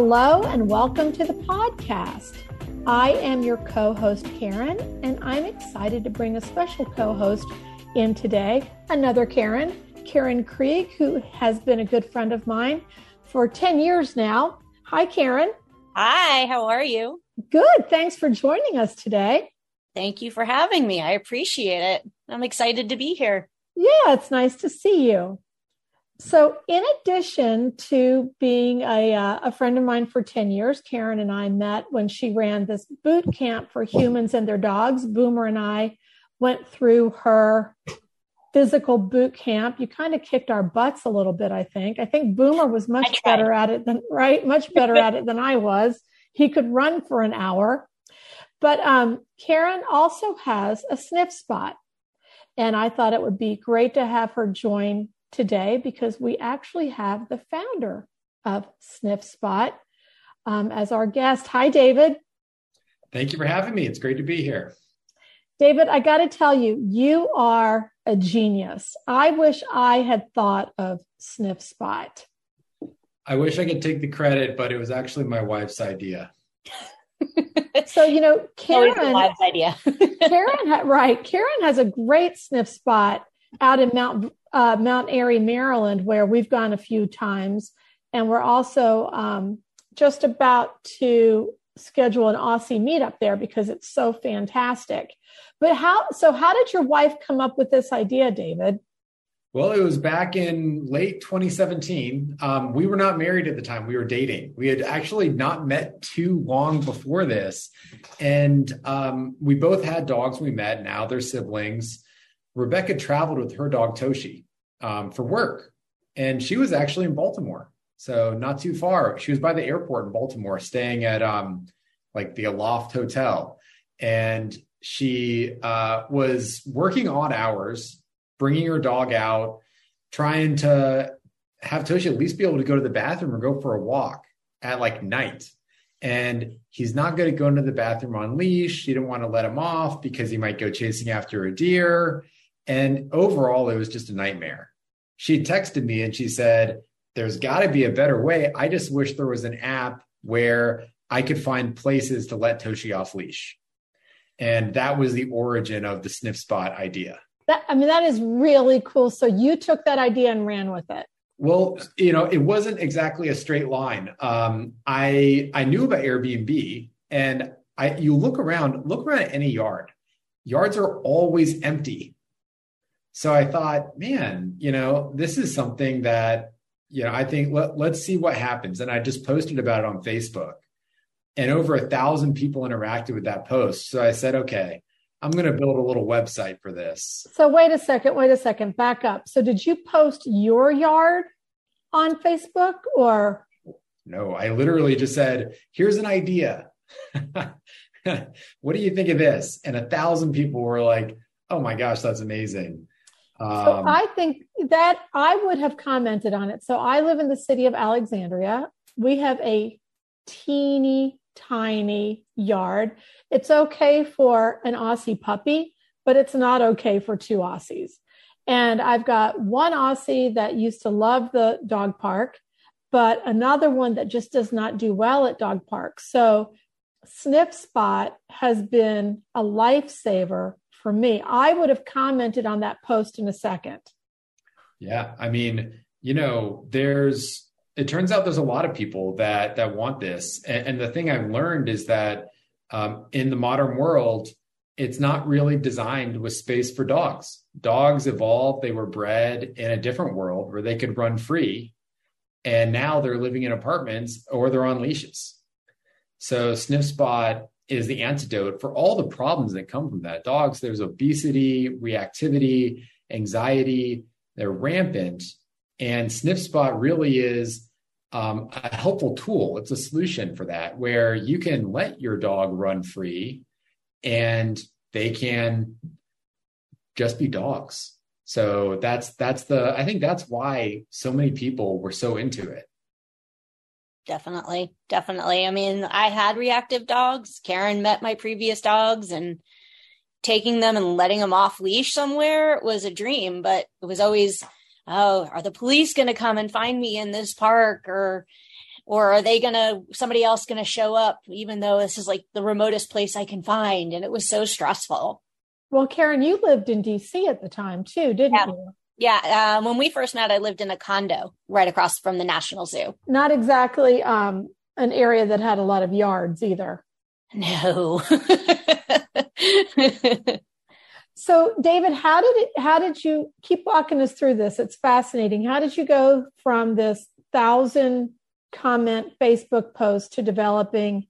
hello, and welcome to the podcast. I am your co host, Karen, and I'm excited to bring a special co host in today, another Karen, Karen Krieg, who has been a good friend of mine for 10 years now. Hi, Karen. Hi, how are you? Good. Thanks for joining us today. Thank you for having me. I appreciate it. I'm excited to be here. Yeah, it's nice to see you. So, in addition to being a, uh, a friend of mine for 10 years, Karen and I met when she ran this boot camp for humans and their dogs. Boomer and I went through her physical boot camp. You kind of kicked our butts a little bit, I think. I think Boomer was much better at it than, right? Much better at it than I was. He could run for an hour. But um, Karen also has a sniff spot. And I thought it would be great to have her join today because we actually have the founder of Sniff Spot um, as our guest. Hi, David. Thank you for having me. It's great to be here. David, I got to tell you, you are a genius. I wish I had thought of Sniff Spot. I wish I could take the credit, but it was actually my wife's idea. so you know, Karen, wife's idea. Karen, right? Karen has a great sniff spot out in Mount uh, Mount Airy, Maryland, where we've gone a few times, and we're also um, just about to schedule an Aussie meetup there because it's so fantastic. But how? So, how did your wife come up with this idea, David? Well, it was back in late 2017. Um, we were not married at the time. We were dating. We had actually not met too long before this. And um, we both had dogs we met. Now they're siblings. Rebecca traveled with her dog Toshi um, for work, and she was actually in Baltimore, so not too far. She was by the airport in Baltimore, staying at um, like the Aloft Hotel, and she uh, was working odd hours, bringing her dog out, trying to have Toshi at least be able to go to the bathroom or go for a walk at like night. And he's not going to go into the bathroom on leash. She didn't want to let him off because he might go chasing after a deer. And overall, it was just a nightmare. She texted me and she said, There's got to be a better way. I just wish there was an app where I could find places to let Toshi off leash. And that was the origin of the sniff spot idea. That, I mean, that is really cool. So you took that idea and ran with it. Well, you know, it wasn't exactly a straight line. Um, I I knew about Airbnb, and I you look around, look around at any yard. Yards are always empty. So I thought, man, you know, this is something that, you know, I think let, let's see what happens. And I just posted about it on Facebook and over a thousand people interacted with that post. So I said, okay, I'm going to build a little website for this. So wait a second, wait a second, back up. So did you post your yard on Facebook or? No, I literally just said, here's an idea. what do you think of this? And a thousand people were like, oh my gosh, that's amazing. Um, so I think that I would have commented on it. So I live in the city of Alexandria. We have a teeny tiny yard. It's okay for an Aussie puppy, but it's not okay for two Aussies. And I've got one Aussie that used to love the dog park, but another one that just does not do well at dog parks. So Sniff Spot has been a lifesaver for me. I would have commented on that post in a second. Yeah. I mean, you know, there's, it turns out there's a lot of people that, that want this. And, and the thing I've learned is that um, in the modern world, it's not really designed with space for dogs. Dogs evolved, they were bred in a different world where they could run free. And now they're living in apartments or they're on leashes. So Sniff Spot is the antidote for all the problems that come from that. Dogs, there's obesity, reactivity, anxiety, they're rampant. And Sniff Spot really is um, a helpful tool. It's a solution for that, where you can let your dog run free and they can just be dogs. So that's that's the I think that's why so many people were so into it. Definitely. Definitely. I mean, I had reactive dogs. Karen met my previous dogs and taking them and letting them off leash somewhere was a dream, but it was always, oh, are the police going to come and find me in this park or or are they gonna somebody else gonna show up even though this is like the remotest place i can find and it was so stressful well karen you lived in dc at the time too didn't yeah. you yeah uh, when we first met i lived in a condo right across from the national zoo. Not exactly um, an area that had a lot of yards either. No. So david how did it how did you keep walking us through this. It's fascinating. How did you go from this thousand comment Facebook post to developing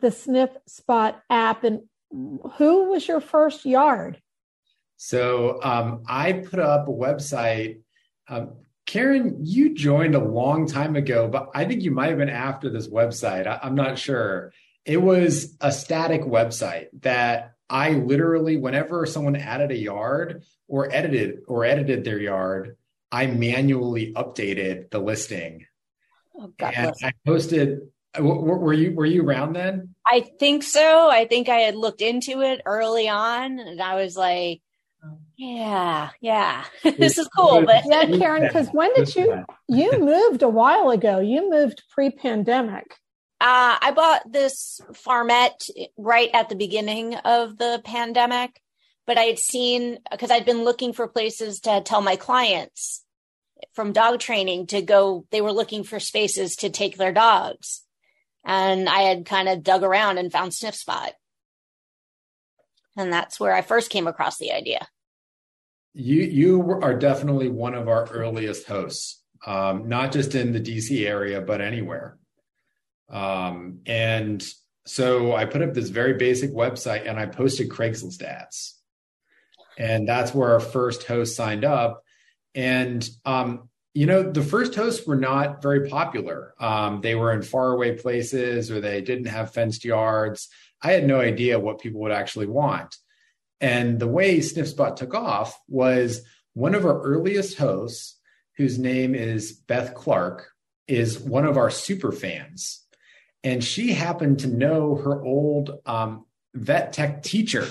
the Sniff Spot app. And who was your first yard? So um, I put up a website. Um, Karen, you joined a long time ago, but I think you might have been after this website. I, I'm not sure. It was a static website that I literally, whenever someone added a yard or edited or edited their yard, I manually updated the listing Oh, God and I posted. Were you were you around then? I think so. I think I had looked into it early on, and I was like, "Yeah, yeah, this is cool." But yeah, Karen, because when did you you moved a while ago? You moved pre-pandemic. Uh, I bought this farmette right at the beginning of the pandemic, but I had seen because I'd been looking for places to tell my clients from dog training to go, they were looking for spaces to take their dogs. And I had kind of dug around and found Sniff Spot. And that's where I first came across the idea. You you are definitely one of our earliest hosts, um, not just in the DC area, but anywhere. Um, and so I put up this very basic website and I posted Craigslist ads. And that's where our first host signed up. And um, you know, the first hosts were not very popular. Um, they were in faraway places or they didn't have fenced yards. I had no idea what people would actually want. And the way SniffSpot took off was one of our earliest hosts, whose name is Beth Clark, is one of our super fans. And she happened to know her old um, vet tech teacher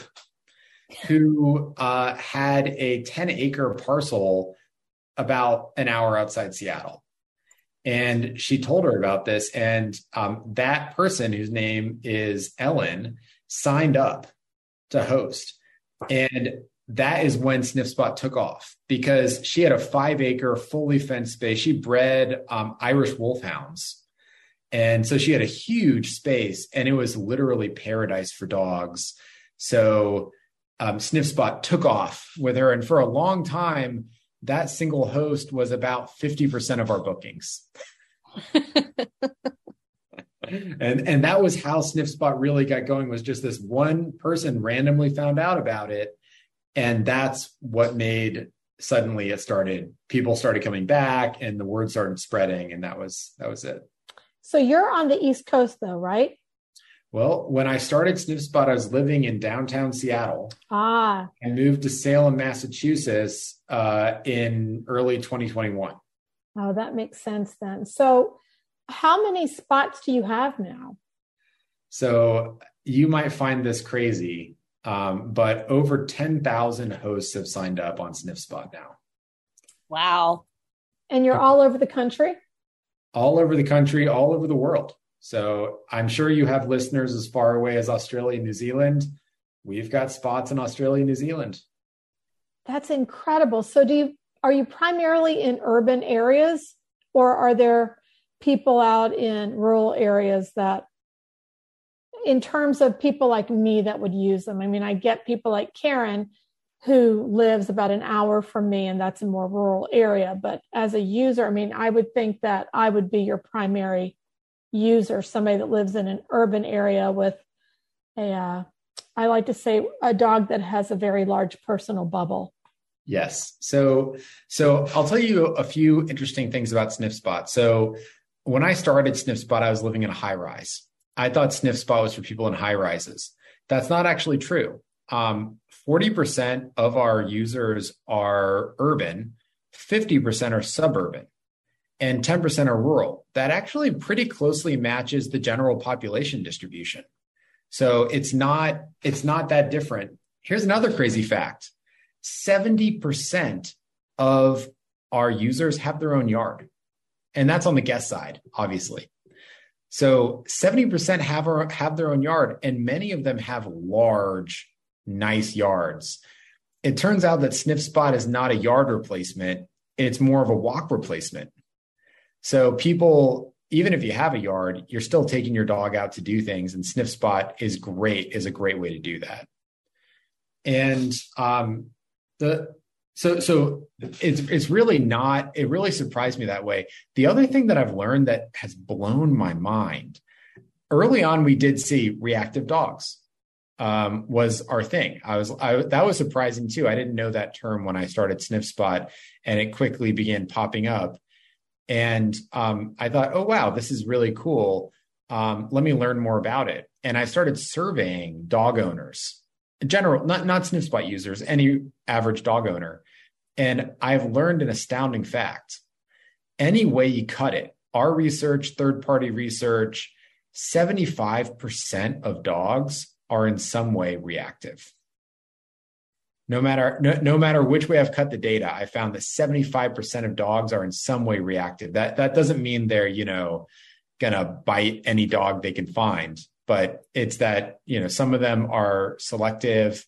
who uh, had a 10 acre parcel about an hour outside Seattle. And she told her about this. And um, that person, whose name is Ellen, signed up to host. And that is when SniffSpot took off because she had a five acre, fully fenced space. She bred um, Irish wolfhounds. And so she had a huge space and it was literally paradise for dogs. So um, SniffSpot took off with her. And for a long time, that single host was about 50% of our bookings. and and that was how SniffSpot really got going was just this one person randomly found out about it and that's what made suddenly it started people started coming back and the word started spreading and that was that was it. So you're on the East Coast though, right? Well, when I started SniffSpot, I was living in downtown Seattle. Ah. I moved to Salem, Massachusetts uh, in early 2021. Oh, that makes sense then. So, how many spots do you have now? So, you might find this crazy, um, but over 10,000 hosts have signed up on SniffSpot now. Wow. And you're all over the country? All over the country, all over the world. So I'm sure you have listeners as far away as Australia New Zealand. We've got spots in Australia and New Zealand. That's incredible. So do you are you primarily in urban areas or are there people out in rural areas that in terms of people like me that would use them? I mean, I get people like Karen who lives about an hour from me and that's a more rural area, but as a user, I mean, I would think that I would be your primary user, somebody that lives in an urban area with a, uh, I like to say, a dog that has a very large personal bubble. Yes. So, so I'll tell you a few interesting things about SniffSpot. So, when I started SniffSpot, I was living in a high rise. I thought SniffSpot was for people in high rises. That's not actually true. Um, 40% of our users are urban, 50% are suburban and 10% are rural. That actually pretty closely matches the general population distribution. So it's not it's not that different. Here's another crazy fact. 70% of our users have their own yard. And that's on the guest side, obviously. So 70% have, have their own yard, and many of them have large, nice yards. It turns out that sniff spot is not a yard replacement, it's more of a walk replacement. So people, even if you have a yard, you're still taking your dog out to do things, and sniff spot is great, is a great way to do that. And um, the so so it's it's really not it really surprised me that way. The other thing that i've learned that has blown my mind early on we did see reactive dogs um, was our thing. I was I, that was surprising too. I didn't know that term when i started sniff spot and it quickly began popping up and um, i thought oh wow this is really cool um, let me learn more about it and i started surveying dog owners general not not sniff spot users any average dog owner and I've learned an astounding fact. Any way you cut it, our research, third party research, 75% of dogs are in some way reactive. No matter no, no matter which way I've cut the data, I found that 75% of dogs are in some way reactive. That that doesn't mean they're, you know, gonna bite any dog they can find, but it's that, you know, some of them are selective.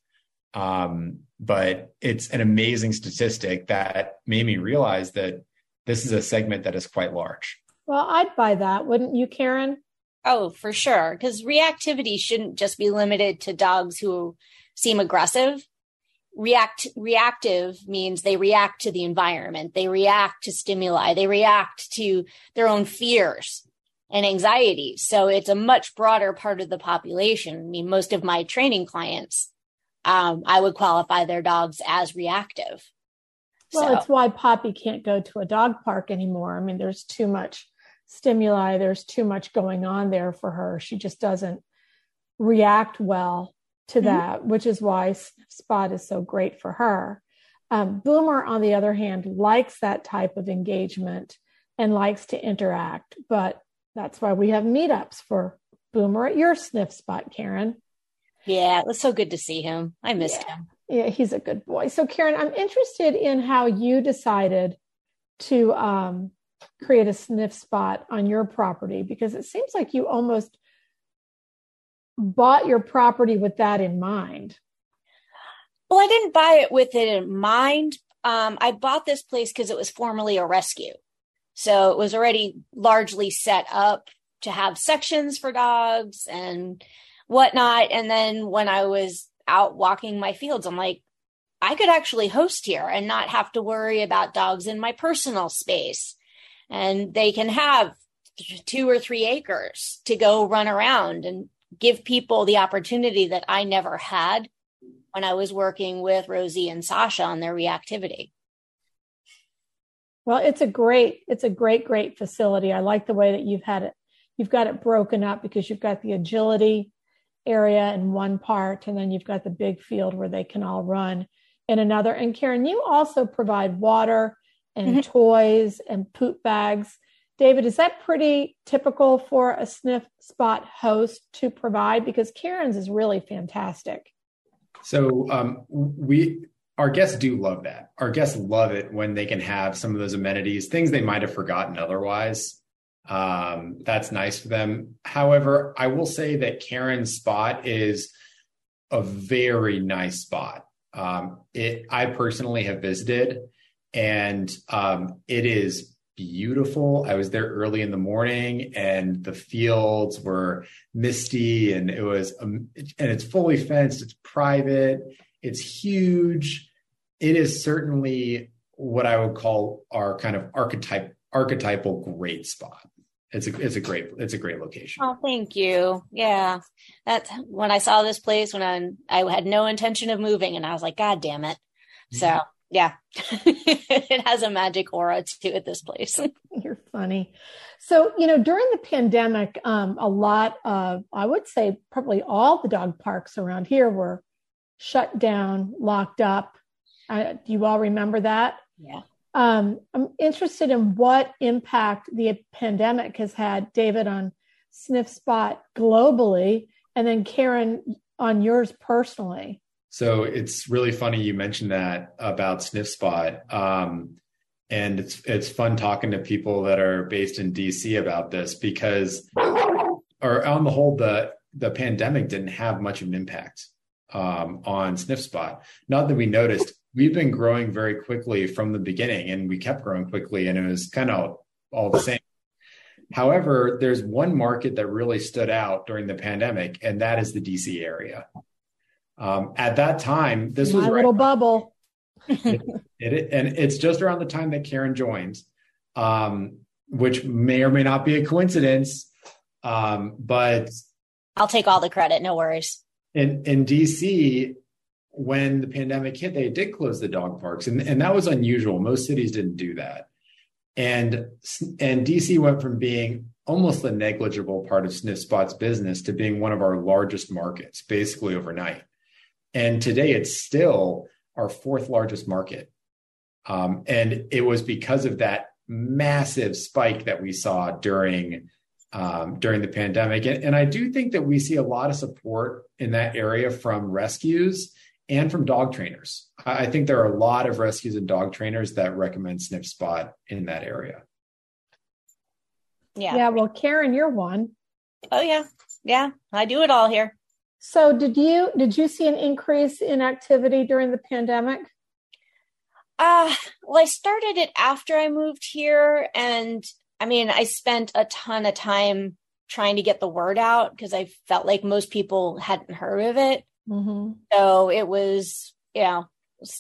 Um, but it's an amazing statistic that made me realize that this is a segment that is quite large. Well, I'd buy that, wouldn't you, Karen? Oh, for sure. Because reactivity shouldn't just be limited to dogs who seem aggressive. React reactive means they react to the environment, they react to stimuli, they react to their own fears and anxieties. So it's a much broader part of the population. I mean, most of my training clients um, I would qualify their dogs as reactive. Well, so. it's why Poppy can't go to a dog park anymore. I mean, there's too much stimuli, there's too much going on there for her. She just doesn't react well to mm-hmm. that, which is why Spot is so great for her. Um, Boomer, on the other hand, likes that type of engagement and likes to interact, but that's why we have meetups for Boomer at your sniff spot, Karen. Yeah, it was so good to see him. I missed yeah. him. Yeah, he's a good boy. So, Karen, I'm interested in how you decided to um, create a sniff spot on your property because it seems like you almost bought your property with that in mind. Well, I didn't buy it with it in mind. Um, I bought this place because it was formerly a rescue. So it was already largely set up to have sections for dogs and whatnot. And then when I was out walking my fields, I'm like, I could actually host here and not have to worry about dogs in my personal space. And they can have two or three acres to go run around and give people the opportunity that I never had when I was working with Rosie and Sasha on their reactivity. Well, it's a great, it's a great, great facility. I like the way that you've had it. You've got it broken up because you've got the agility area in one part, and then you've got the big field where they can all run in another. And Karen, you also provide water and mm-hmm. toys and poop bags. David, is that pretty typical for a sniff spot host to provide? Because Karen's is really fantastic. So um, we our guests do love that. Our guests love it when they can have some of those amenities, things they might have forgotten otherwise. Um, that's nice for them. However, I will say that Karen's spot is a very nice spot. Um, it I personally have visited, and um, it is beautiful. I was there early in the morning, and the fields were misty, and it was um, and it's fully fenced. It's private. It's huge. It is certainly what I would call our kind of archetype archetypal great spot it's a it's a great it's a great location. Oh, thank you. Yeah, that's when I saw this place when I I had no intention of moving, and I was like, God damn it! So mm-hmm. Yeah, it has a magic aura to it. This place. You're funny. So you know, during the pandemic, um, a lot of I would say probably all the dog parks around here were shut down, locked up. do you all remember that? Yeah um, I'm interested in what impact the pandemic has had, David, on Sniff Spot globally, and then Karen on yours personally. So it's really funny you mentioned that about Sniff Spot. Um, and it's it's fun talking to people that are based in DC about this because or on the whole, the the pandemic didn't have much of an impact um, on SniffSpot. Not that we noticed. We've been growing very quickly from the beginning, and we kept growing quickly, and it was kind of all the same. However, there's one market that really stood out during the pandemic, and that is the DC area. Um, at that time, this My was right little bubble. it, it, and it's just around the time that Karen joins, um, which may or may not be a coincidence. Um, but I'll take all the credit. No worries. in in DC, when the pandemic hit, they did close the dog parks, and and that was unusual. Most cities didn't do that, and and DC went from being almost a negligible part of Sniff Spot's business to being one of our largest markets, basically overnight. And today, it's still our fourth largest market, um, and it was because of that massive spike that we saw during um, during the pandemic. And, and I do think that we see a lot of support in that area from rescues and from dog trainers. I, I think there are a lot of rescues and dog trainers that recommend SniffSpot in that area. Yeah. Yeah. Well, Karen, you're one. Oh yeah. Yeah. I do it all here. So did you did you see an increase in activity during the pandemic? Uh, well, I started it after I moved here. And I mean, I spent a ton of time trying to get the word out because I felt like most people hadn't heard of it. Mm-hmm. So it was, you know,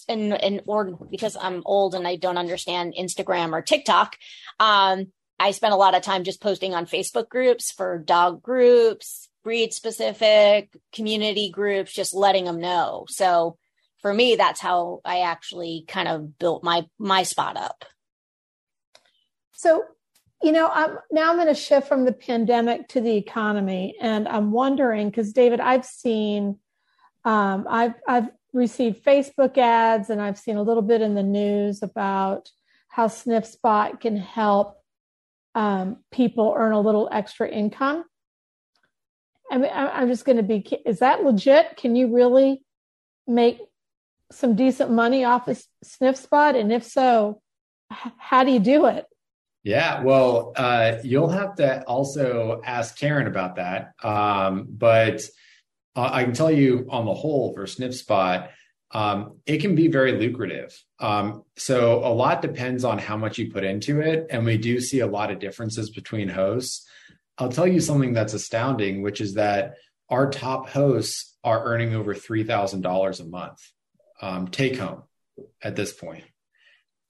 in, in order because I'm old and I don't understand Instagram or TikTok. Um, I spent a lot of time just posting on Facebook groups for dog groups, breed specific community groups, just letting them know. So for me, that's how I actually kind of built my my spot up. So, you know, I'm now I'm going to shift from the pandemic to the economy, and I'm wondering because David, I've seen, um, I've I've received Facebook ads, and I've seen a little bit in the news about how Sniff Spot can help um, people earn a little extra income. I mean, I'm just going to be, is that legit? Can you really make some decent money off of SniffSpot? And if so, how do you do it? Yeah, well, uh, you'll have to also ask Karen about that. Um, but uh, I can tell you on the whole for SniffSpot, um, it can be very lucrative. Um, so a lot depends on how much you put into it. And we do see a lot of differences between hosts. I'll tell you something that's astounding, which is that our top hosts are earning over $3,000 a month um, take home at this point.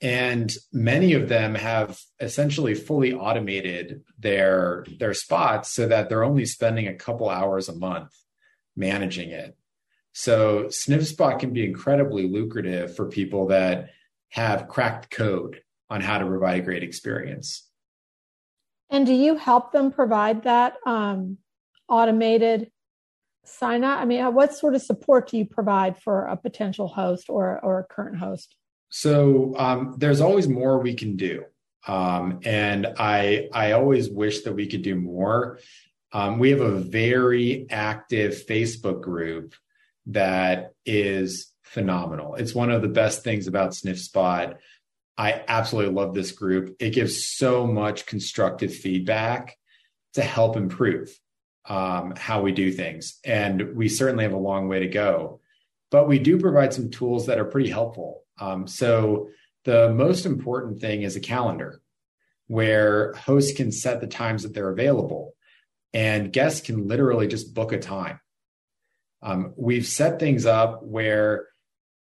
And many of them have essentially fully automated their their spots so that they're only spending a couple hours a month managing it. So SniffSpot can be incredibly lucrative for people that have cracked code on how to provide a great experience. And do you help them provide that um, automated sign up? I mean, what sort of support do you provide for a potential host or, or a current host? So um, there's always more we can do. Um, and I, I always wish that we could do more. Um, we have a very active Facebook group that is phenomenal. It's one of the best things about SniffSpot. I absolutely love this group. It gives so much constructive feedback to help improve um, how we do things. And we certainly have a long way to go. But we do provide some tools that are pretty helpful. Um, so the most important thing is a calendar where hosts can set the times that they're available and guests can literally just book a time. Um, we've set things up where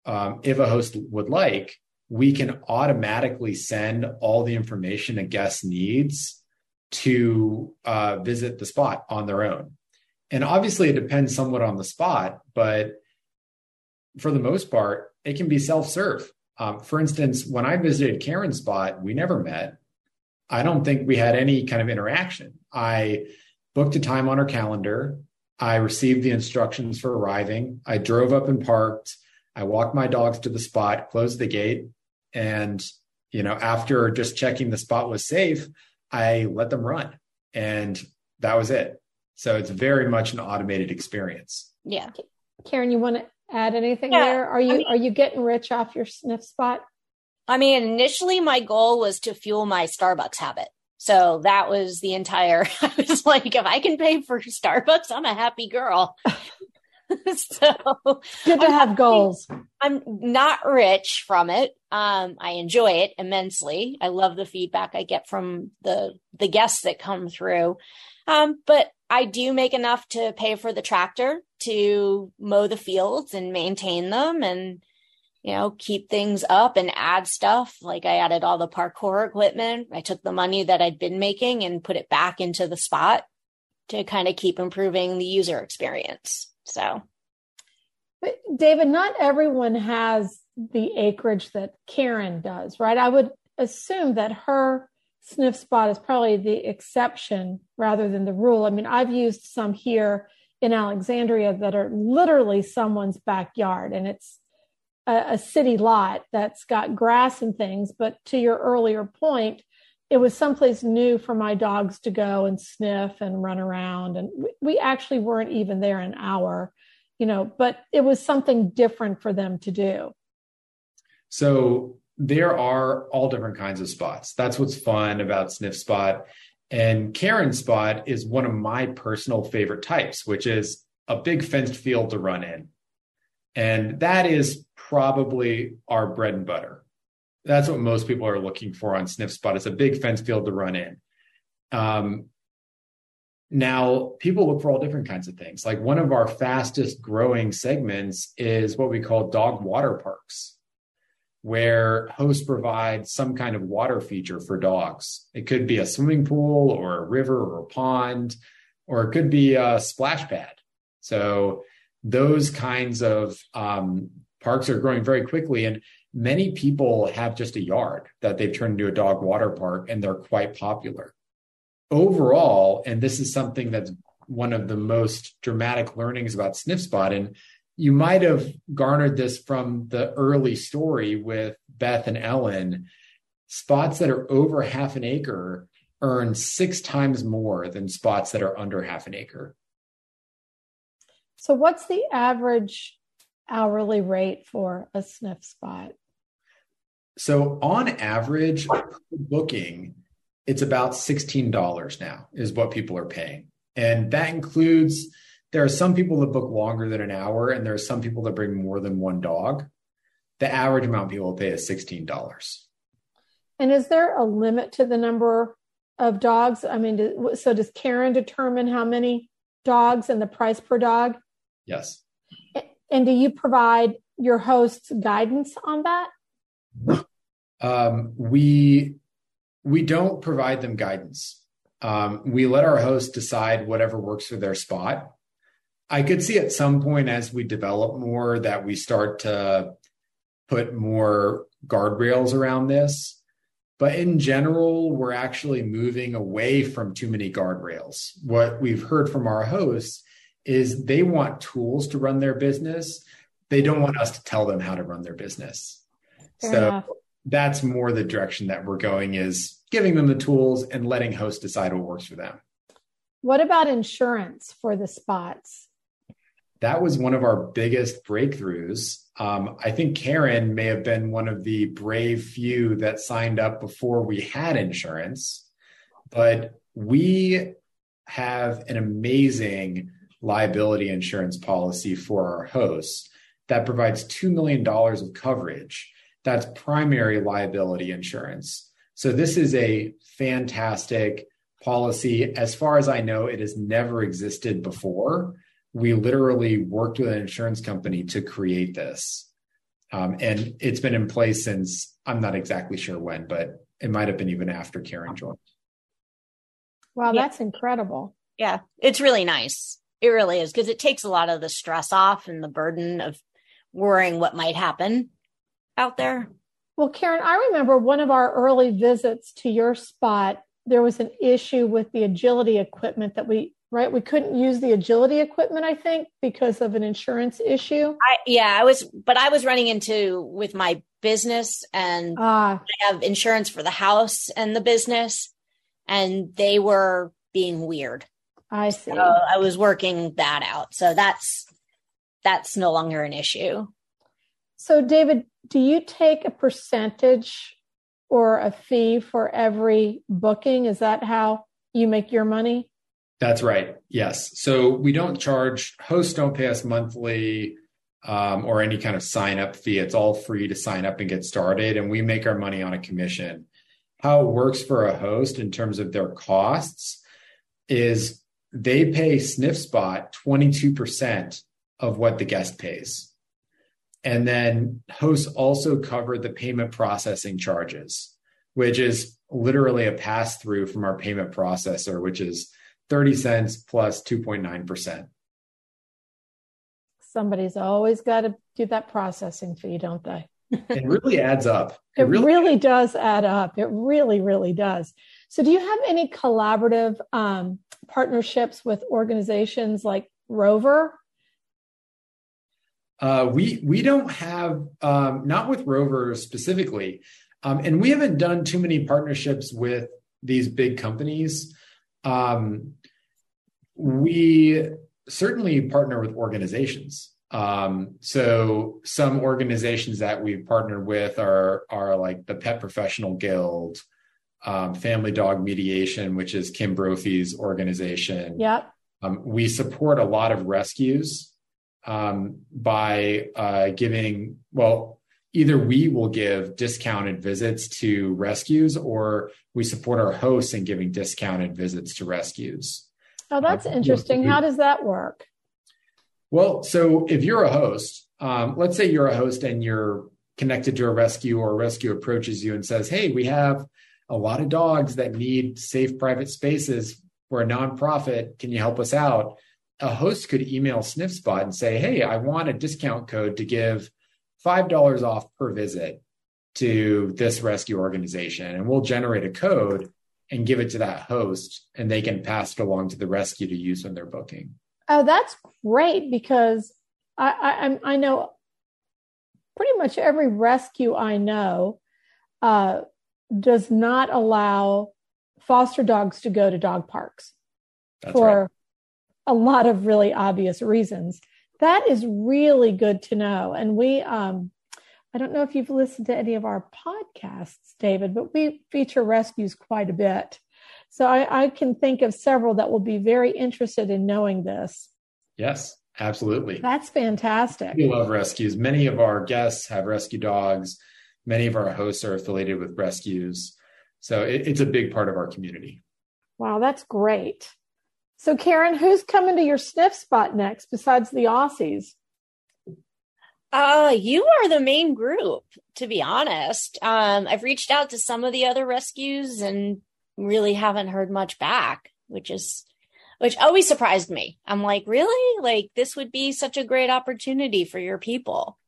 um, if a host would like, we can automatically send all the information a guest needs to uh, visit the spot on their own. And obviously, it depends somewhat on the spot, but for the most part, it can be self serve. Um, for instance, when I visited Karen's spot, we never met. I don't think we had any kind of interaction. I booked a time on her calendar. I received the instructions for arriving. I drove up and parked. I walked my dogs to the spot, closed the gate, and you know, after just checking the spot was safe, I let them run, and that was it. So it's very much an automated experience. Yeah. Karen, you want to add anything Yeah, there? Are you I mean- are you getting rich off your sniff spot? I mean, initially my goal was to fuel my Starbucks habit. So that was the entire, I was like, if I can pay for Starbucks, I'm a happy girl. so good to have goals. I'm not rich from it. Um, I enjoy it immensely. I love the feedback I get from the the guests that come through. Um, but I do make enough to pay for the tractor to mow the fields and maintain them and you know keep things up and add stuff like i added all the parkour equipment i took the money that i'd been making and put it back into the spot to kind of keep improving the user experience so. But david not everyone has the acreage that karen does right? I would assume that her sniff spot is probably the exception rather than the rule. I mean i've used some here in alexandria that are literally someone's backyard and it's a, a city lot that's got grass and things. But to your earlier point it was someplace new for my dogs to go and sniff and run around. And we actually weren't even there an hour you know but it was something different for them to do. So there are all different kinds of spots. That's what's fun about sniff spot. And karen spot is one of my personal favorite types which is a big fenced field to run in. And that is probably our bread and butter that's what most people are looking for on sniff spot it's a big fence field to run in um, now, people look for all different kinds of things. Like one of our fastest growing segments is what we call dog water parks, where hosts provide some kind of water feature for dogs. It could be a swimming pool or a river or a pond, or it could be a splash pad. So those kinds of um, parks are growing very quickly. And many people have just a yard that they've turned into a dog water park, and they're quite popular overall, and this is something that's one of the most dramatic learnings about sniff spot, and you might have garnered this from the early story with Beth and Ellen. Spots that are over half an acre earn six times more than spots that are under half an acre. So, what's the average hourly rate for a sniff spot? So, on average, booking, it's about $16 now is what people are paying. And that includes there are some people that book longer than an hour, and there are some people that bring more than one dog. The average amount people pay is $16. And is there a limit to the number of dogs? I mean, so does Karen determine how many dogs and the price per dog? Yes. And do you provide your hosts guidance on that? Um, we we don't provide them guidance. Um, we let our hosts decide whatever works for their spot. I could see at some point as we develop more that we start to put more guardrails around this. But in general, we're actually moving away from too many guardrails. What we've heard from our hosts is they want tools to run their business. They don't want us to tell them how to run their business. Fair so enough. that's more the direction that we're going is giving them the tools and letting hosts decide what works for them. What about insurance for the spots? That was one of our biggest breakthroughs. Um, I think Karen may have been one of the brave few that signed up before we had insurance, but we have an amazing liability insurance policy for our hosts that provides $2 million of coverage. That's primary liability insurance. So this is a fantastic policy. As far as I know, it has never existed before. We literally worked with an insurance company to create this. Um, and it's been in place since I'm not exactly sure when, but it might have been even after Karen joined. Wow, yeah. that's incredible. Yeah, it's really nice. It really is because it takes a lot of the stress off and the burden of worrying what might happen out there. Well, Karen, I remember one of our early visits to your spot, there was an issue with the agility equipment that we right we couldn't use the agility equipment i think because of an insurance issue. I, yeah i was but i was running into with my business and uh, i have insurance for the house and the business and they were being weird i see so i was working that out so that's that's no longer an issue so david do you take a percentage or a fee for every booking? Is that how you make your money? That's right. Yes. So we don't charge hosts don't pay us monthly um, or any kind of sign up fee. It's all free to sign up and get started, and we make our money on a commission. How it works for a host in terms of their costs is they pay SniffSpot 22% of what the guest pays. And then hosts also cover the payment processing charges, which is literally a pass through from our payment processor, which is 30 cents plus 2.9%. Somebody's always got to do that processing fee, don't they? It really adds up. It, it really, really does add up. It really, really does. So, do you have any collaborative um, partnerships with organizations like Rover? Uh, we we don't have um, not with Rover specifically, um, and we haven't done too many partnerships with these big companies. Um, we certainly partner with organizations. Um, so some organizations that we've partnered with are are like the Pet Professional Guild, um, Family Dog Mediation, which is Kim Brophy's organization. Yep. Um, we support a lot of rescues um, by uh, giving, well, either we will give discounted visits to rescues or we support our hosts in giving discounted visits to rescues. Oh, that's uh, interesting. How does that work? Well, so if you're a host, um, let's say you're a host and you're connected to a rescue or a rescue approaches you and says, Hey, we have a lot of dogs that need safe private spaces. We're a nonprofit. Can you help us out? A host could email SniffSpot and say, Hey, I want a discount code to give $5 off per visit to this rescue organization. And we'll generate a code and give it to that host, and they can pass it along to the rescue to use when they're booking. Oh, that's great because I, I, I know pretty much every rescue I know uh, does not allow foster dogs to go to dog parks That's for right. a lot of really obvious reasons. That is really good to know. And we, um, I don't know if you've listened to any of our podcasts, David, but we feature rescues quite a bit. So I, I can think of several that will be very interested in knowing this. Yes, absolutely. That's fantastic. We love rescues. Many of our guests have rescue dogs. Many of our hosts are affiliated with rescues. So it, it's a big part of our community. Wow, that's great. So, Karen, who's coming to your sniff spot next besides the Aussies? Uh, you are the main group, to be honest. Um, I've reached out to some of the other rescues and really haven't heard much back, which is which always surprised me. I'm like, really? Like this would be such a great opportunity for your people.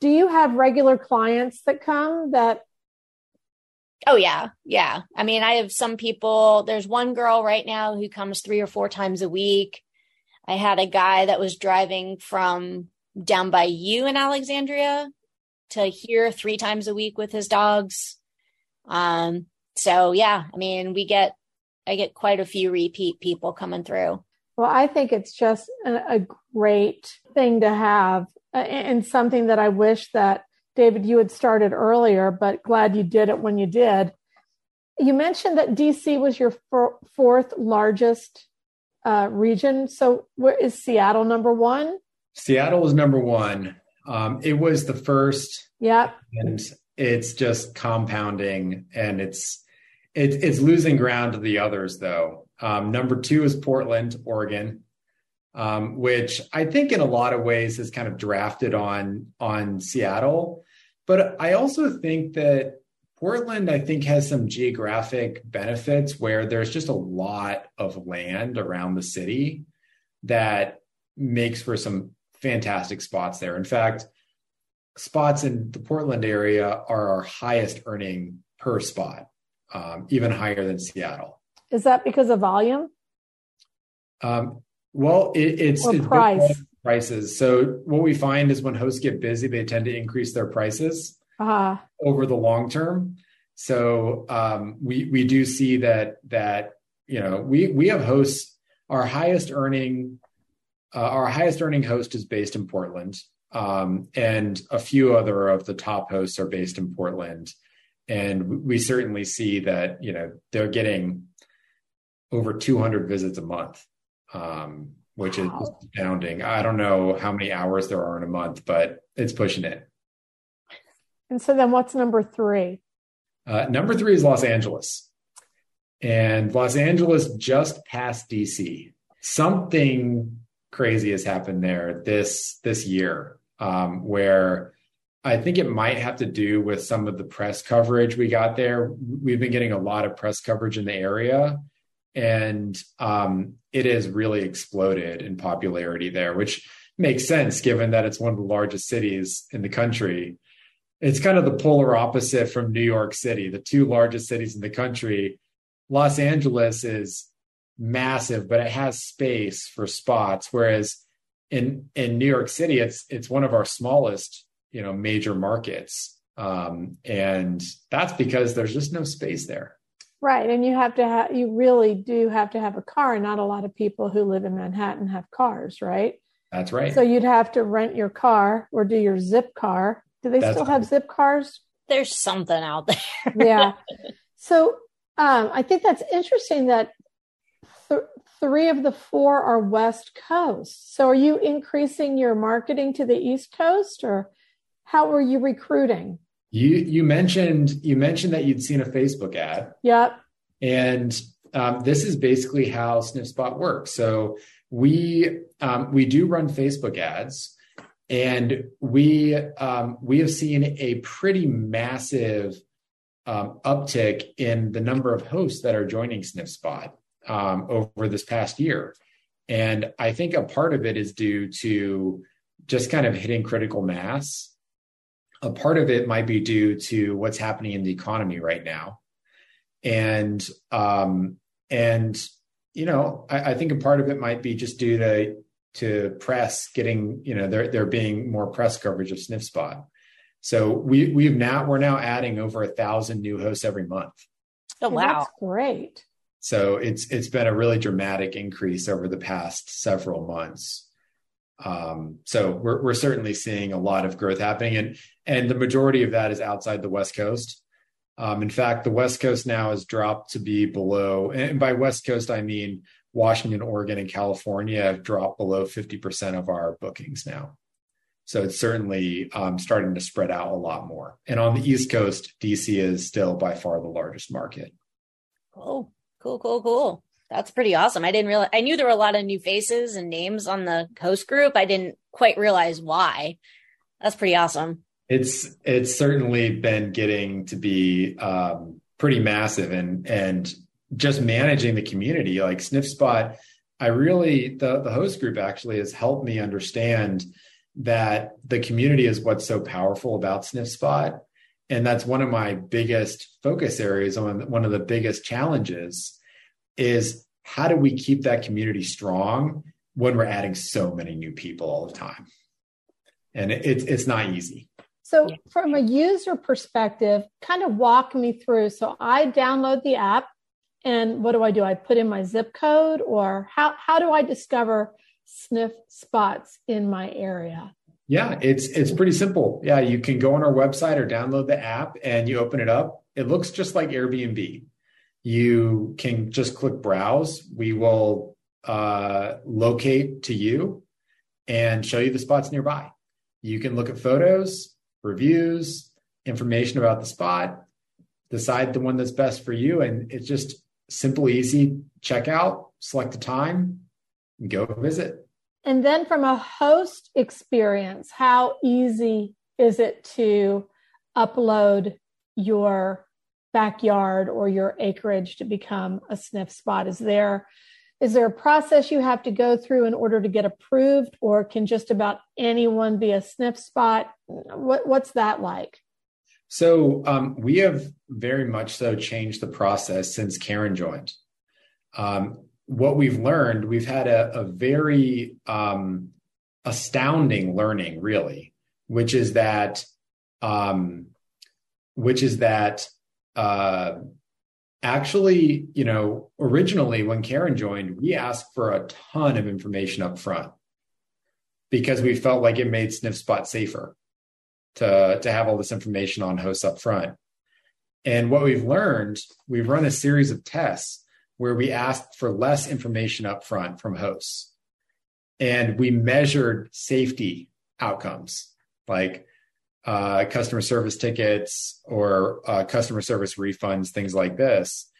Do you have regular clients that come that Oh yeah. Yeah. I mean, I have some people, there's one girl right now who comes 3 or 4 times a week. I had a guy that was driving from down by you in Alexandria to here 3 times a week with his dogs. Um so yeah, I mean, we get I get quite a few repeat people coming through. Well, I think it's just a, a great thing to have uh, and something that I wish that David, you had started earlier, but glad you did it when you did. You mentioned that DC was your f- fourth largest uh, region. So, where is Seattle number one? Seattle is number one. Um, it was the first. Yeah. And it's just compounding and it's it, it's losing ground to the others, though. Um, number two is Portland, Oregon, um, which I think in a lot of ways is kind of drafted on on Seattle. But I also think that Portland, I think, has some geographic benefits where there's just a lot of land around the city that makes for some fantastic spots there. In fact, spots in the Portland area are our highest earning per spot um, even higher than Seattle. Is that because of volume? Um, well, it, it's, or it's price. prices. So what we find is when hosts get busy, they tend to increase their prices uh-huh. over the long term. So um, we we do see that that you know we we have hosts. Our highest earning uh, our highest earning host is based in Portland, um, and a few other of the top hosts are based in Portland. And we certainly see that you know they're getting over 200 visits a month um, which wow. is astounding. I don't know how many hours there are in a month but it's pushing it. And so then what's number three? Uh, number three is los angeles. And los angeles just passed dc something crazy has happened there this this year um, where I think it might have to do with some of the press coverage we got there. We've been getting a lot of press coverage in the area, and um, it has really exploded in popularity there, which makes sense given that it's one of the largest cities in the country. It's kind of the polar opposite from New York City, the two largest cities in the country. Los Angeles is massive, but it has space for spots, whereas in in New York City, it's it's one of our smallest you know major markets. Um, and that's because there's just no space there. Right. And you have to have you really do have to have a car. Not a lot of people who live in manhattan have cars right? That's right. So you'd have to rent your car or do your Zipcar do they that's still have Zipcars there's something out there. Yeah. So um, i think that's interesting that th- three of the four are west coast so are you increasing your marketing to the east coast or how are you recruiting? You you mentioned you mentioned that you'd seen a Facebook ad. Yep. And um, this is basically how SniffSpot works. So we um, we do run Facebook ads, and we um, we have seen a pretty massive um, uptick in the number of hosts that are joining SniffSpot um, over this past year. And I think a part of it is due to just kind of hitting critical mass. A part of it might be due to what's happening in the economy right now. And um and you know I, I, think a part of it might be just due to to press getting you know there there being more press coverage of SniffSpot. So we we've now we're now adding over a thousand new hosts every month. Oh wow. That's great so it's it's been a really dramatic increase over the past several months um, so we're, we're certainly seeing a lot of growth happening, and and the majority of that is outside the West Coast. Um, in fact, the West Coast now has dropped to be below, and by West Coast I mean Washington, Oregon, and California have dropped below fifty percent of our bookings now. So it's certainly um, starting to spread out a lot more. And on the East Coast, DC is still by far the largest market. Oh, cool, cool, cool. That's pretty awesome. I didn't realize I knew there were a lot of new faces and names on the host group. I didn't quite realize why. That's pretty awesome. It's it's certainly been getting to be um, pretty massive and and just managing the community like SniffSpot. I really the the host group actually has helped me understand that the community is what's so powerful about SniffSpot, and that's one of my biggest focus areas on one of the biggest challenges is how do we keep that community strong when we're adding so many new people all the time? And it, it's it's not easy. So, from a user perspective, kind of walk me through. So, I download the app, and what do I do? I put in my zip code, or how how do I discover sniff spots in my area? Yeah, it's it's pretty simple. Yeah, you can go on our website or download the app, and you open it up. It looks just like Airbnb you can just click browse. We will uh, locate to you and show you the spots nearby. You can look at photos, reviews, information about the spot, decide the one that's best for you. And it's just simple, easy check out, select the time, go visit. And then from a host experience, how easy is it to upload your backyard or your acreage to become a sniff spot? Is there is there a process you have to go through in order to get approved, or can just about anyone be a sniff spot? What, what's that like? So um, we have very much so changed the process since Karen joined. Um, what we've learned, we've had a, a very um, astounding learning, really, which is that, um, which is that uh, actually, you know, originally when Karen joined, we asked for a ton of information up front because we felt like it made SniffSpot safer to to have all this information on hosts up front. And what we've learned, we've run a series of tests where we asked for less information up front from hosts. And we measured safety outcomes like uh, customer service tickets or uh, customer service refunds, things like this.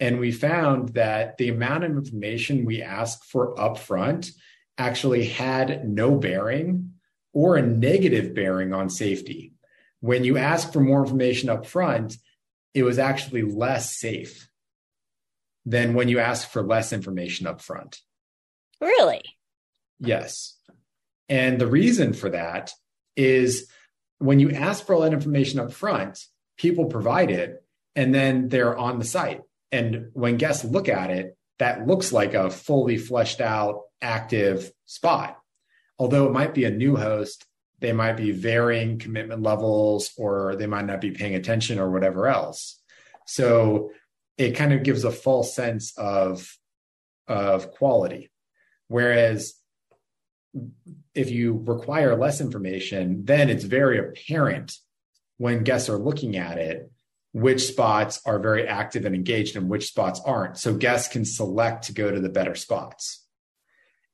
And we found that the amount of information we asked for upfront actually had no bearing or a negative bearing on safety. When you ask for more information upfront, it was actually less safe than when you ask for less information upfront. Really? Yes. And the reason for that is when you ask for all that information up front, people provide it and then they're on the site. And when guests look at it, that looks like a fully fleshed out, active spot. Although it might be a new host, they might be varying commitment levels or they might not be paying attention or whatever else. So it kind of gives a false sense of, of quality. Whereas if you require less information, then it's very apparent when guests are looking at it which spots are very active and engaged and which spots aren't. So guests can select to go to the better spots.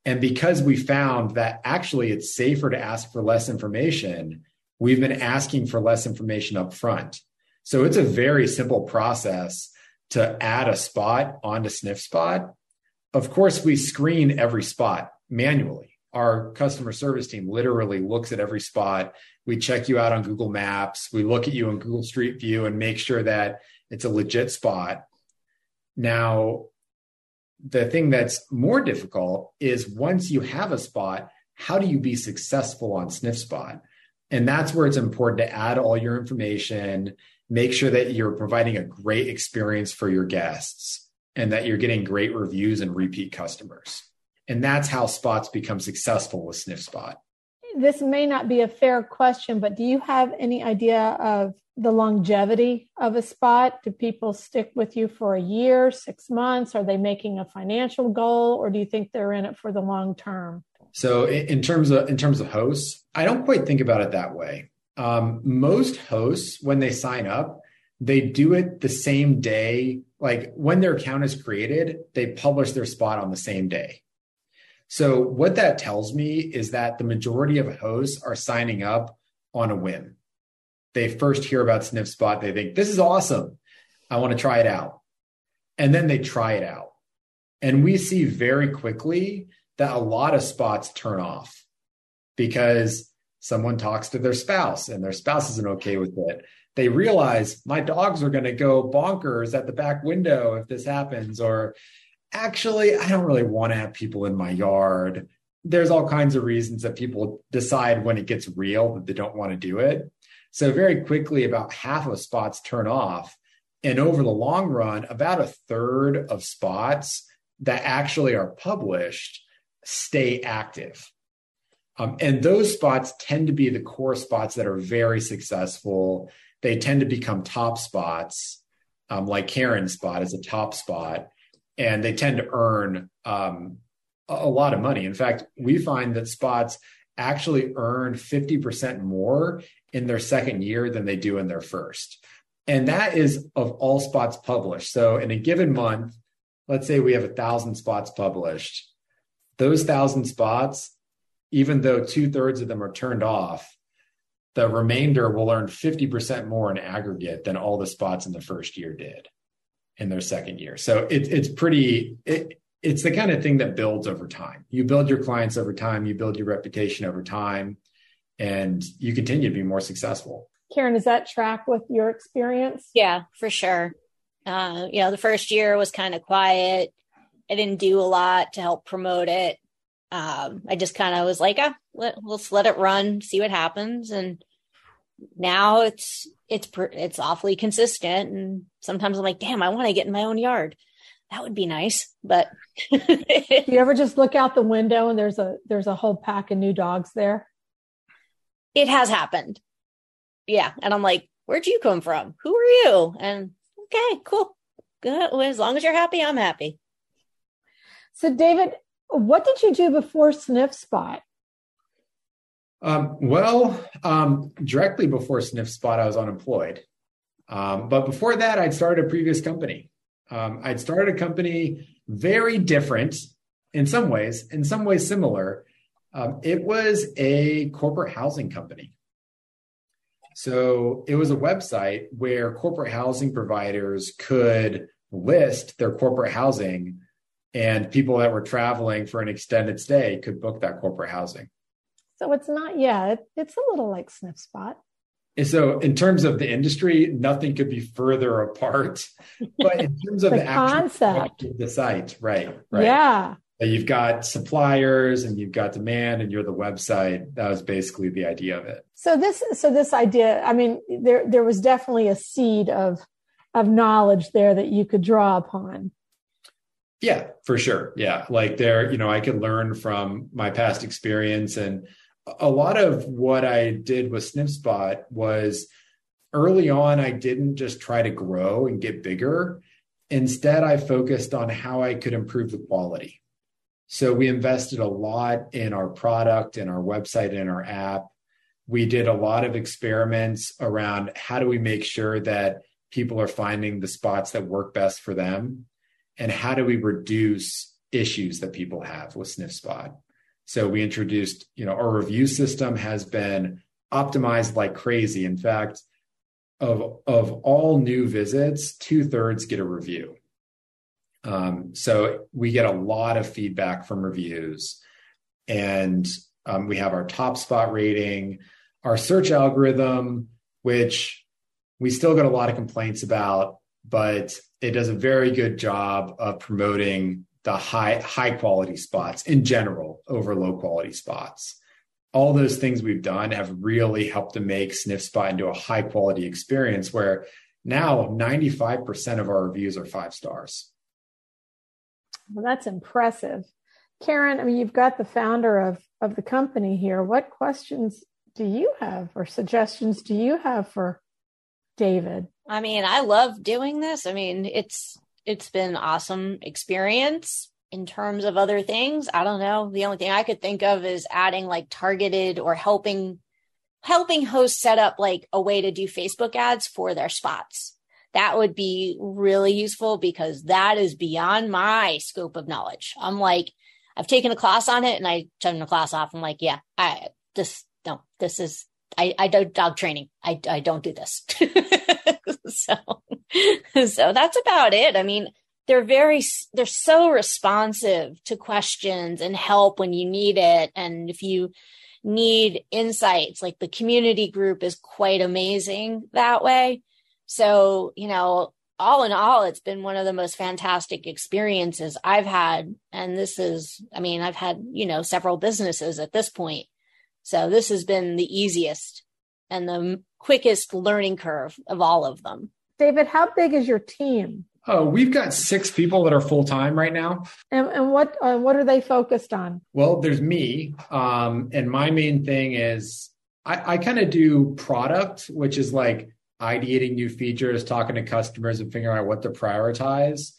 And because we found that actually it's safer to ask for less information, we've been asking for less information up front. So it's a very simple process to add a spot onto SniffSpot. Of course, we screen every spot manually our customer service team literally looks at every spot. We check you out on Google Maps. We look at you in Google Street View and make sure that it's a legit spot. Now, the thing that's more difficult is once you have a spot, how do you be successful on SniffSpot? And that's where it's important to add all your information, make sure that you're providing a great experience for your guests and that you're getting great reviews and repeat customers. And that's how spots become successful with SniffSpot. This may not be a fair question, but do you have any idea of the longevity of a spot? Do people stick with you for a year, six months? Are they making a financial goal, or do you think they're in it for the long term? So, in terms of in terms of hosts, I don't quite think about it that way. Um, most hosts, when they sign up, they do it the same day. Like when their account is created, they publish their spot on the same day. So what that tells me is that the majority of hosts are signing up on a whim. They first hear about SniffSpot, they think this is awesome. I want to try it out. And then they try it out. And we see very quickly that a lot of spots turn off because someone talks to their spouse and their spouse isn't okay with it. They realize my dogs are going to go bonkers at the back window if this happens, or actually, I don't really want to have people in my yard. There's all kinds of reasons that people decide when it gets real that they don't want to do it. So, very quickly, about half of spots turn off. And over the long run, about a third of spots that actually are published stay active. Um, and those spots tend to be the core spots that are very successful. They tend to become top spots, um, like Karen's spot is a top spot and they tend to earn um, a lot of money. In fact, we find that spots actually earn 50% more in their second year than they do in their first. And that is of all spots published. So in a given month, let's say we have a thousand spots published. Those thousand spots, even though two thirds of them are turned off, the remainder will earn 50% more in aggregate than all the spots in the first year did in their second year. So it, it's pretty, it, it's the kind of thing that builds over time. You build your clients over time, you build your reputation over time, and you continue to be more successful. Karen, does that track with your experience? Yeah, for sure. Uh, you know, the first year was kind of quiet. I didn't do a lot to help promote it. Um, I just kind of was like, ah, let, let's let it run, see what happens. And now it's it's it's awfully consistent. And sometimes i'm like damn i want to get in my own yard. That would be nice but you ever just look out the window and there's a there's a whole pack of new dogs there? It has happened. Yeah and i'm like where'd you come from? Who are you? And okay cool. Good as long as you're happy i'm happy. So david what did you do before SniffSpot um, well, um, directly before SniffSpot, I was unemployed. Um, but before that, I'd started a previous company. Um, I'd started a company very different in some ways, in some ways similar. Um, it was a corporate housing company. So it was a website where corporate housing providers could list their corporate housing, and people that were traveling for an extended stay could book that corporate housing. So it's not, yeah, it, it's a little like SniffSpot. And so, in terms of the industry, nothing could be further apart. But in terms of the, the, concept, of the site, right, right, yeah, you've got suppliers and you've got demand, and you're the website. That was basically the idea of it. So this, so this idea, I mean, there there was definitely a seed of of knowledge there that you could draw upon. Yeah, for sure. Yeah, like there, you know, I could learn from my past experience and a lot of what I did with SniffSpot was early on, I didn't just try to grow and get bigger. Instead, I focused on how I could improve the quality. So we invested a lot in our product and our website and our app. We did a lot of experiments around how do we make sure that people are finding the spots that work best for them and how do we reduce issues that people have with SniffSpot. So we introduced, you know, our review system has been optimized like crazy. In fact, of of all new visits, two thirds get a review. Um, so we get a lot of feedback from reviews, and um, we have our top spot rating, our search algorithm, which we still get a lot of complaints about, but it does a very good job of promoting the high high quality spots in general over low quality spots. All those things we've done have really helped to make SniffSpot into a high quality experience where now 95% of our reviews are five stars. Well, that's impressive. Karen, I mean, you've got the founder of, of the company here. What questions do you have or suggestions do you have for David? I mean, I love doing this. I mean, it's it's been awesome experience in terms of other things. I don't know. The only thing I could think of is adding like targeted or helping helping hosts set up like a way to do Facebook ads for their spots. That would be really useful because that is beyond my scope of knowledge. I'm like, I've taken a class on it and I turned the class off. I'm like, yeah, I this no, this is I, I do dog training. I, I don't do this. so, so that's about it. I mean, they're very, they're so responsive to questions and help when you need it. And if you need insights, like the community group is quite amazing that way. So, you know, all in all, it's been one of the most fantastic experiences I've had. And this is, I mean, I've had, you know, several businesses at this point. So this has been the easiest and the quickest learning curve of all of them. David, how big is your team? Oh, we've got six people that are full time right now. And, and what uh, what are they focused on? Well, there's me, um, and my main thing is I, I kind of do product, which is like ideating new features, talking to customers, and figuring out what to prioritize.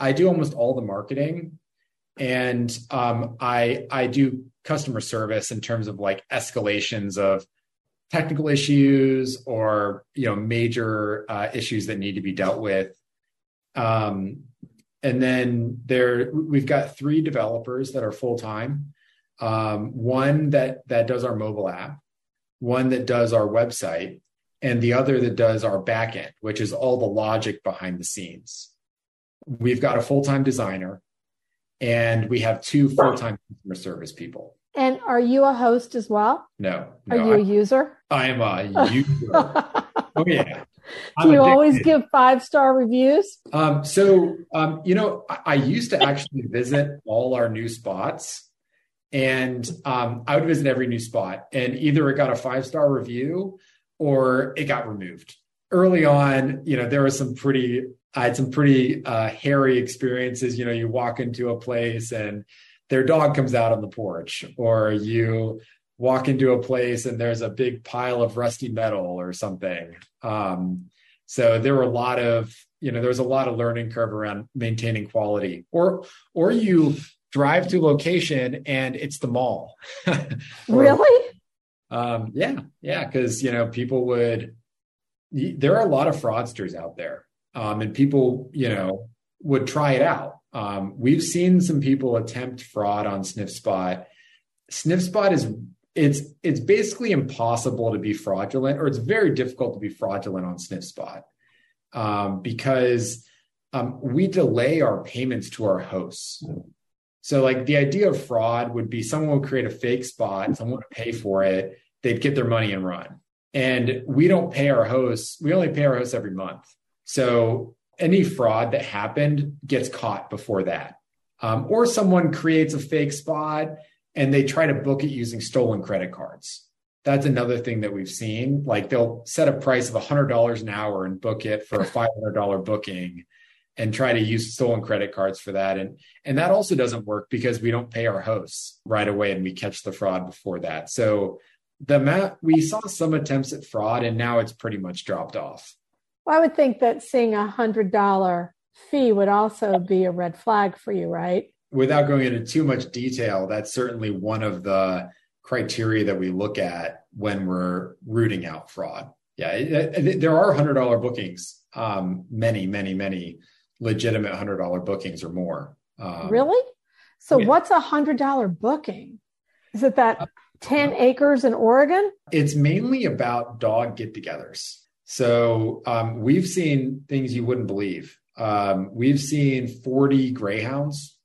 I do almost all the marketing, and um, I I do customer service in terms of like escalations of technical issues or you know major uh, issues that need to be dealt with. Um, and then there we've got three developers that are full-time. Um, one that that does our mobile app one that does our website and the other that does our backend which is all the logic behind the scenes. We've got a full-time designer and we have two full-time customer service people and are you a host as well? No. no are you I'm, a user? I am a user. oh yeah. I'm Do you addicted. always give five star reviews? Um, so um, you know, I, I, used to actually visit all our new spots, and um, I would visit every new spot, and either it got a five star review or it got removed. Early on, you know, there was some pretty I had some pretty uh, hairy experiences. You know, you walk into a place and their dog comes out on the porch or you walk into a place and there's a big pile of rusty metal or something. Um, so there were a lot of you know there's a lot of learning curve around maintaining quality. Or or you drive to location and it's the mall. Or, really? Um, yeah yeah because you know people would there are a lot of fraudsters out there, um, and people, you know, would try it out. Um, we've seen some people attempt fraud on SniffSpot. SniffSpot is it's it's basically impossible to be fraudulent, or it's very difficult to be fraudulent on SniffSpot um, because um, we delay our payments to our hosts. So, like the idea of fraud would be someone would create a fake spot, someone would pay for it, they'd get their money and run. And we don't pay our hosts, we only pay our hosts every month. So, any fraud that happened gets caught before that. Um, or someone creates a fake spot and they try to book it using stolen credit cards. That's another thing that we've seen. Like they'll set a price of $100 an hour and book it for a $500 booking and try to use stolen credit cards for that and and that also doesn't work because we don't pay our hosts right away and we catch the fraud before that so the map we saw some attempts at fraud and now it's pretty much dropped off well, i would think that seeing a hundred dollar fee would also be a red flag for you right without going into too much detail that's certainly one of the criteria that we look at when we're rooting out fraud yeah there are hundred dollar bookings um, many many many legitimate hundred dollar bookings or more. Um, really? So yeah. what's a hundred dollar booking? Is it that uh, 10 acres in Oregon? It's mainly about dog get togethers. So um, we've seen things you wouldn't believe. Um, we've seen 40 greyhounds.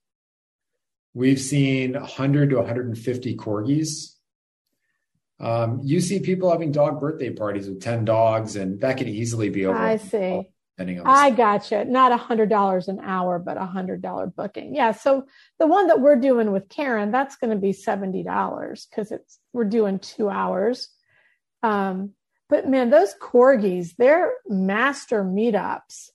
We've seen 100 to 150 corgis. Um, you see people having dog birthday parties with 10 dogs, and that can easily be over. I see depending on. I gotcha. Not a hundred dollars an hour, but a hundred dollar booking. Yeah. So the one that we're doing with Karen, that's going to be seventy dollars because it's we're doing two hours. Um, but man, those corgis, they're master meetups.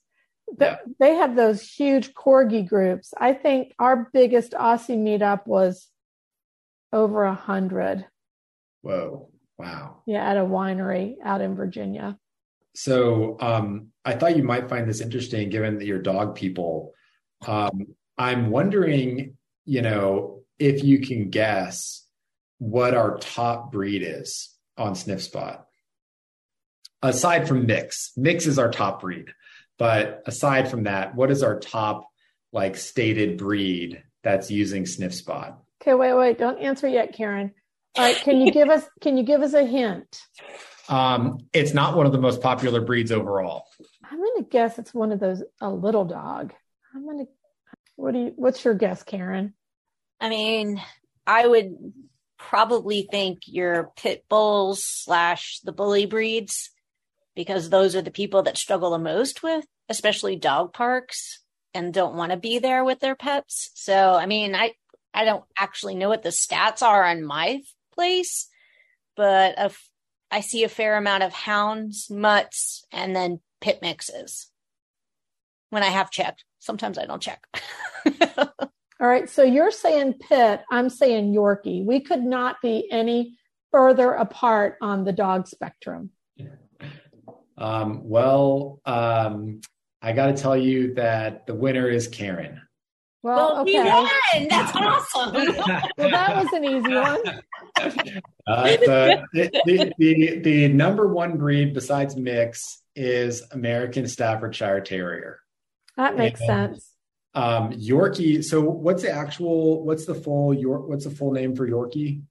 Yeah. They have those huge corgi groups. I think our biggest Aussie meetup was over a hundred. Whoa! Wow. Yeah, at a winery out in Virginia. So um, I thought you might find this interesting, given that you're dog people. Um, I'm wondering, you know, if you can guess what our top breed is on SniffSpot. Aside from mix, mix is our top breed. But aside from that, what is our top like stated breed that's using SniffSpot Okay, wait, wait, don't answer yet, Karen. All right, can you give us can you give us a hint? Um, it's not one of the most popular breeds overall. I'm going to guess it's one of those a little dog. I'm going to. What do you? What's your guess, Karen? I mean, I would probably think your pit bulls slash the bully breeds because those are the people that struggle the most with, especially dog parks and don't want to be there with their pets. So, I mean, I I don't actually know what the stats are on my place, but I see a fair amount of hounds, mutts, and then pit mixes when I have checked. Sometimes I don't check. All right. So you're saying pit, I'm saying Yorkie. We could not be any further apart on the dog spectrum. Um, well, um, I got to tell you that the winner is Karen. Well, okay. we won. That's awesome. well, that was an easy one. Uh, the, the, the, the, number one breed besides mix is American Staffordshire Terrier. That makes and, sense. Um, Yorkie. So, what's the actual? What's the full York? What's the full name for Yorkie?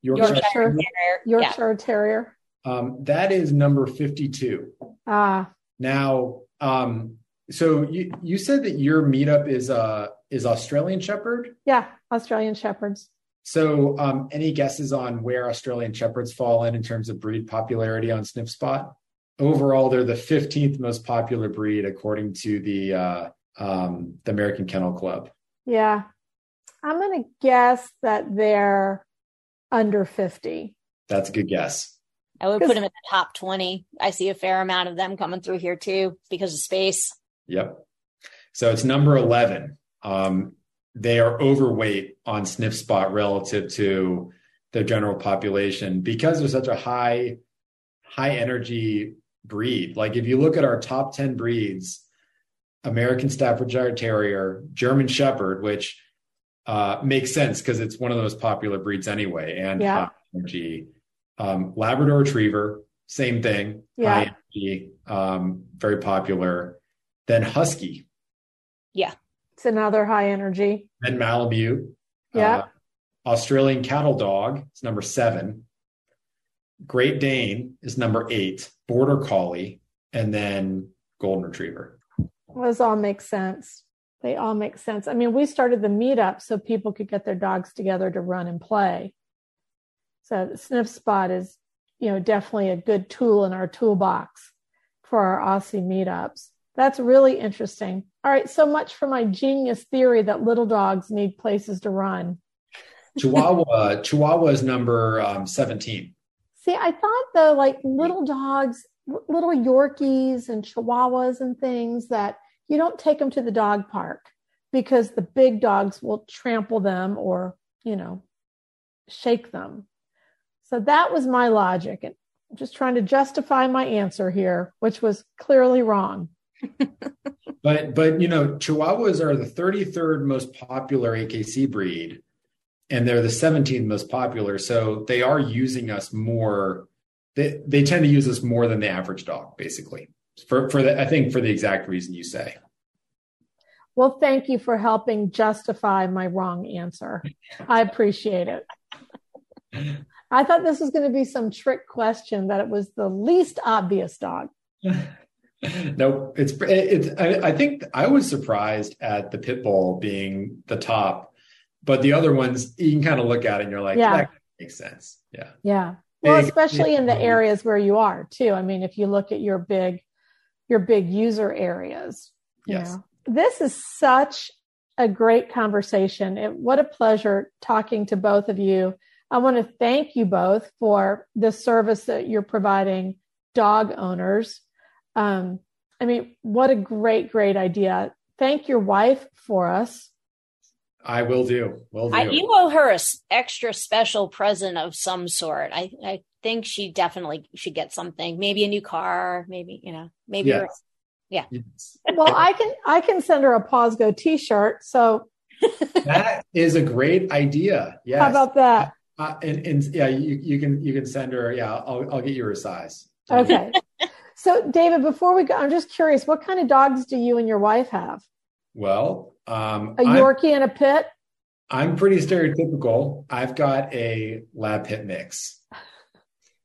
Yorkshire, Yorkshire Terrier. Yorkshire yeah. Terrier. Um, that is number fifty-two. Ah. Now, um, so you you said that your meetup is uh is Australian Shepherd? Yeah, Australian Shepherds. So, um, any guesses on where Australian Shepherds fall in in terms of breed popularity on SniffSpot? Overall, they're the 15th most popular breed according to the uh, um, the American Kennel Club. Yeah, I'm going to guess that they're under 50. That's a good guess. I would put them in the top 20. I see a fair amount of them coming through here too because of space. Yep. So it's number 11 um, they are overweight on SniffSpot relative to the general population because they're such a high high energy breed. Like if you look at our top 10 breeds, American Staffordshire Terrier, German Shepherd, which uh, makes sense because it's one of the most popular breeds anyway, and yeah. high energy. Um, Labrador Retriever, same thing. Yeah. High energy, um, very popular. Then Husky, Yeah. It's another high energy. then Malinois. Yeah. Uh, Australian Cattle Dog is number seven. Great Dane is number eight. Border Collie, and then Golden Retriever. Those all make sense. They all make sense. I mean, we started the meetup so people could get their dogs together to run and play. So the SniffSpot is, you know, definitely a good tool in our toolbox for our Aussie meetups. That's really interesting. All right, so much for my genius theory that little dogs need places to run. Chihuahua, Chihuahua is number um, 17. See, I thought though, like little dogs, little Yorkies and Chihuahuas and things that you don't take them to the dog park because the big dogs will trample them or, you know, shake them. So that was my logic. And I'm just trying to justify my answer here, which was clearly wrong. But but you know, Chihuahuas are the 33rd most popular AKC breed, and they're the 17th most popular. So they are using us more. They they tend to use us more than the average dog, basically. For for the I think for the exact reason you say. Well, thank you for helping justify my wrong answer. I appreciate it. I thought this was going to be some trick question that it was the least obvious dog. no, it's it's. I, I think I was surprised at the pit bull being the top, but the other ones you can kind of look at it and you're like, Yeah. that makes sense. Yeah. Yeah. Well, Big- especially in the areas where you are too. I mean, if you look at your big, your big user areas, Yes. know, this is such a great conversation. It, what a pleasure talking to both of you. I want to thank you both for the service that you're providing dog owners. Um, I mean, what a great, great idea. Thank your wife for us. I will do. Will do. I, you owe her a s- extra special present of some sort. I, I think she definitely should get something. Maybe a new car. Maybe you know. Maybe Yes. Yes. Well, I can I can send her a Paws Go T-shirt. So that is a great idea. Yeah. how about that? Uh, and, and yeah, you, you can you can send her. Yeah, I'll I'll get you her size. Okay. so, David, before we go, I'm just curious, what kind of dogs do you and your wife have? Well, um, A I'm, Yorkie and a Pit? I'm pretty stereotypical. I've got a lab pit mix.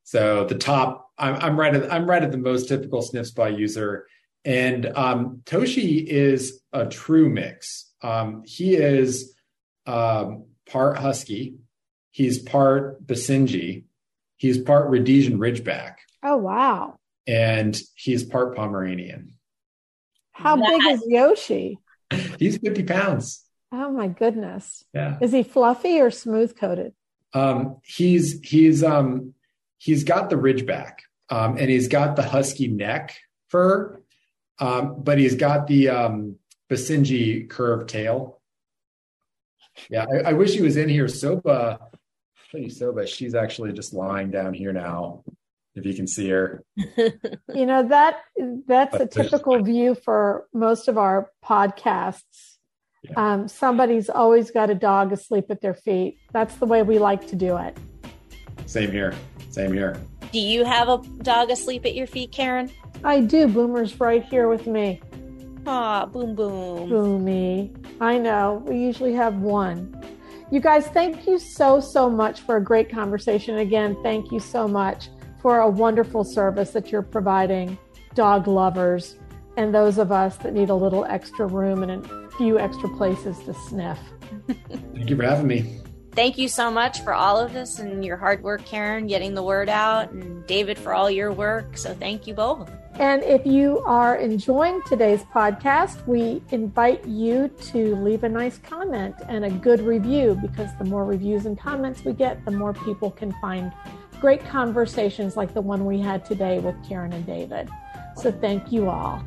So the top, I'm, I'm right at I'm right at the most typical SniffSpot user, and um, Toshi is a true mix. Um, he is um, part husky, he's part Basenji, he's part Rhodesian Ridgeback, Oh, wow. and he's part Pomeranian. How That- big is Yoshi? He's 50 pounds. Oh, my goodness. Yeah. Is he fluffy or smooth coated? Um, he's he's um he's got the ridgeback, um, and he's got the husky neck fur, um, but he's got the um Basenji curved tail. Yeah, I, I wish he was in here. Soba, I'll show Soba. She's actually just lying down here now. If you can see her. You know, that that's a typical view for most of our podcasts. Yeah. Um, somebody's always got a dog asleep at their feet. That's the way we like to do it. Same here. Same here. Do you have a dog asleep at your feet, Karen? I do. Boomer's right here with me. Ah, boom, boom. Boomy. I know. We usually have one. You guys, thank you so, so much for a great conversation. Again, thank you so much for a wonderful service that you're providing dog lovers and those of us that need a little extra room and a few extra places to sniff. Thank you for having me. Thank you so much for all of this and your hard work, Karen, getting the word out, and David for all your work. So thank you both. And if you are enjoying today's podcast, we invite you to leave a nice comment and a good review because the more reviews and comments we get, the more people can find great conversations like the one we had today with Karen and David. So thank you all.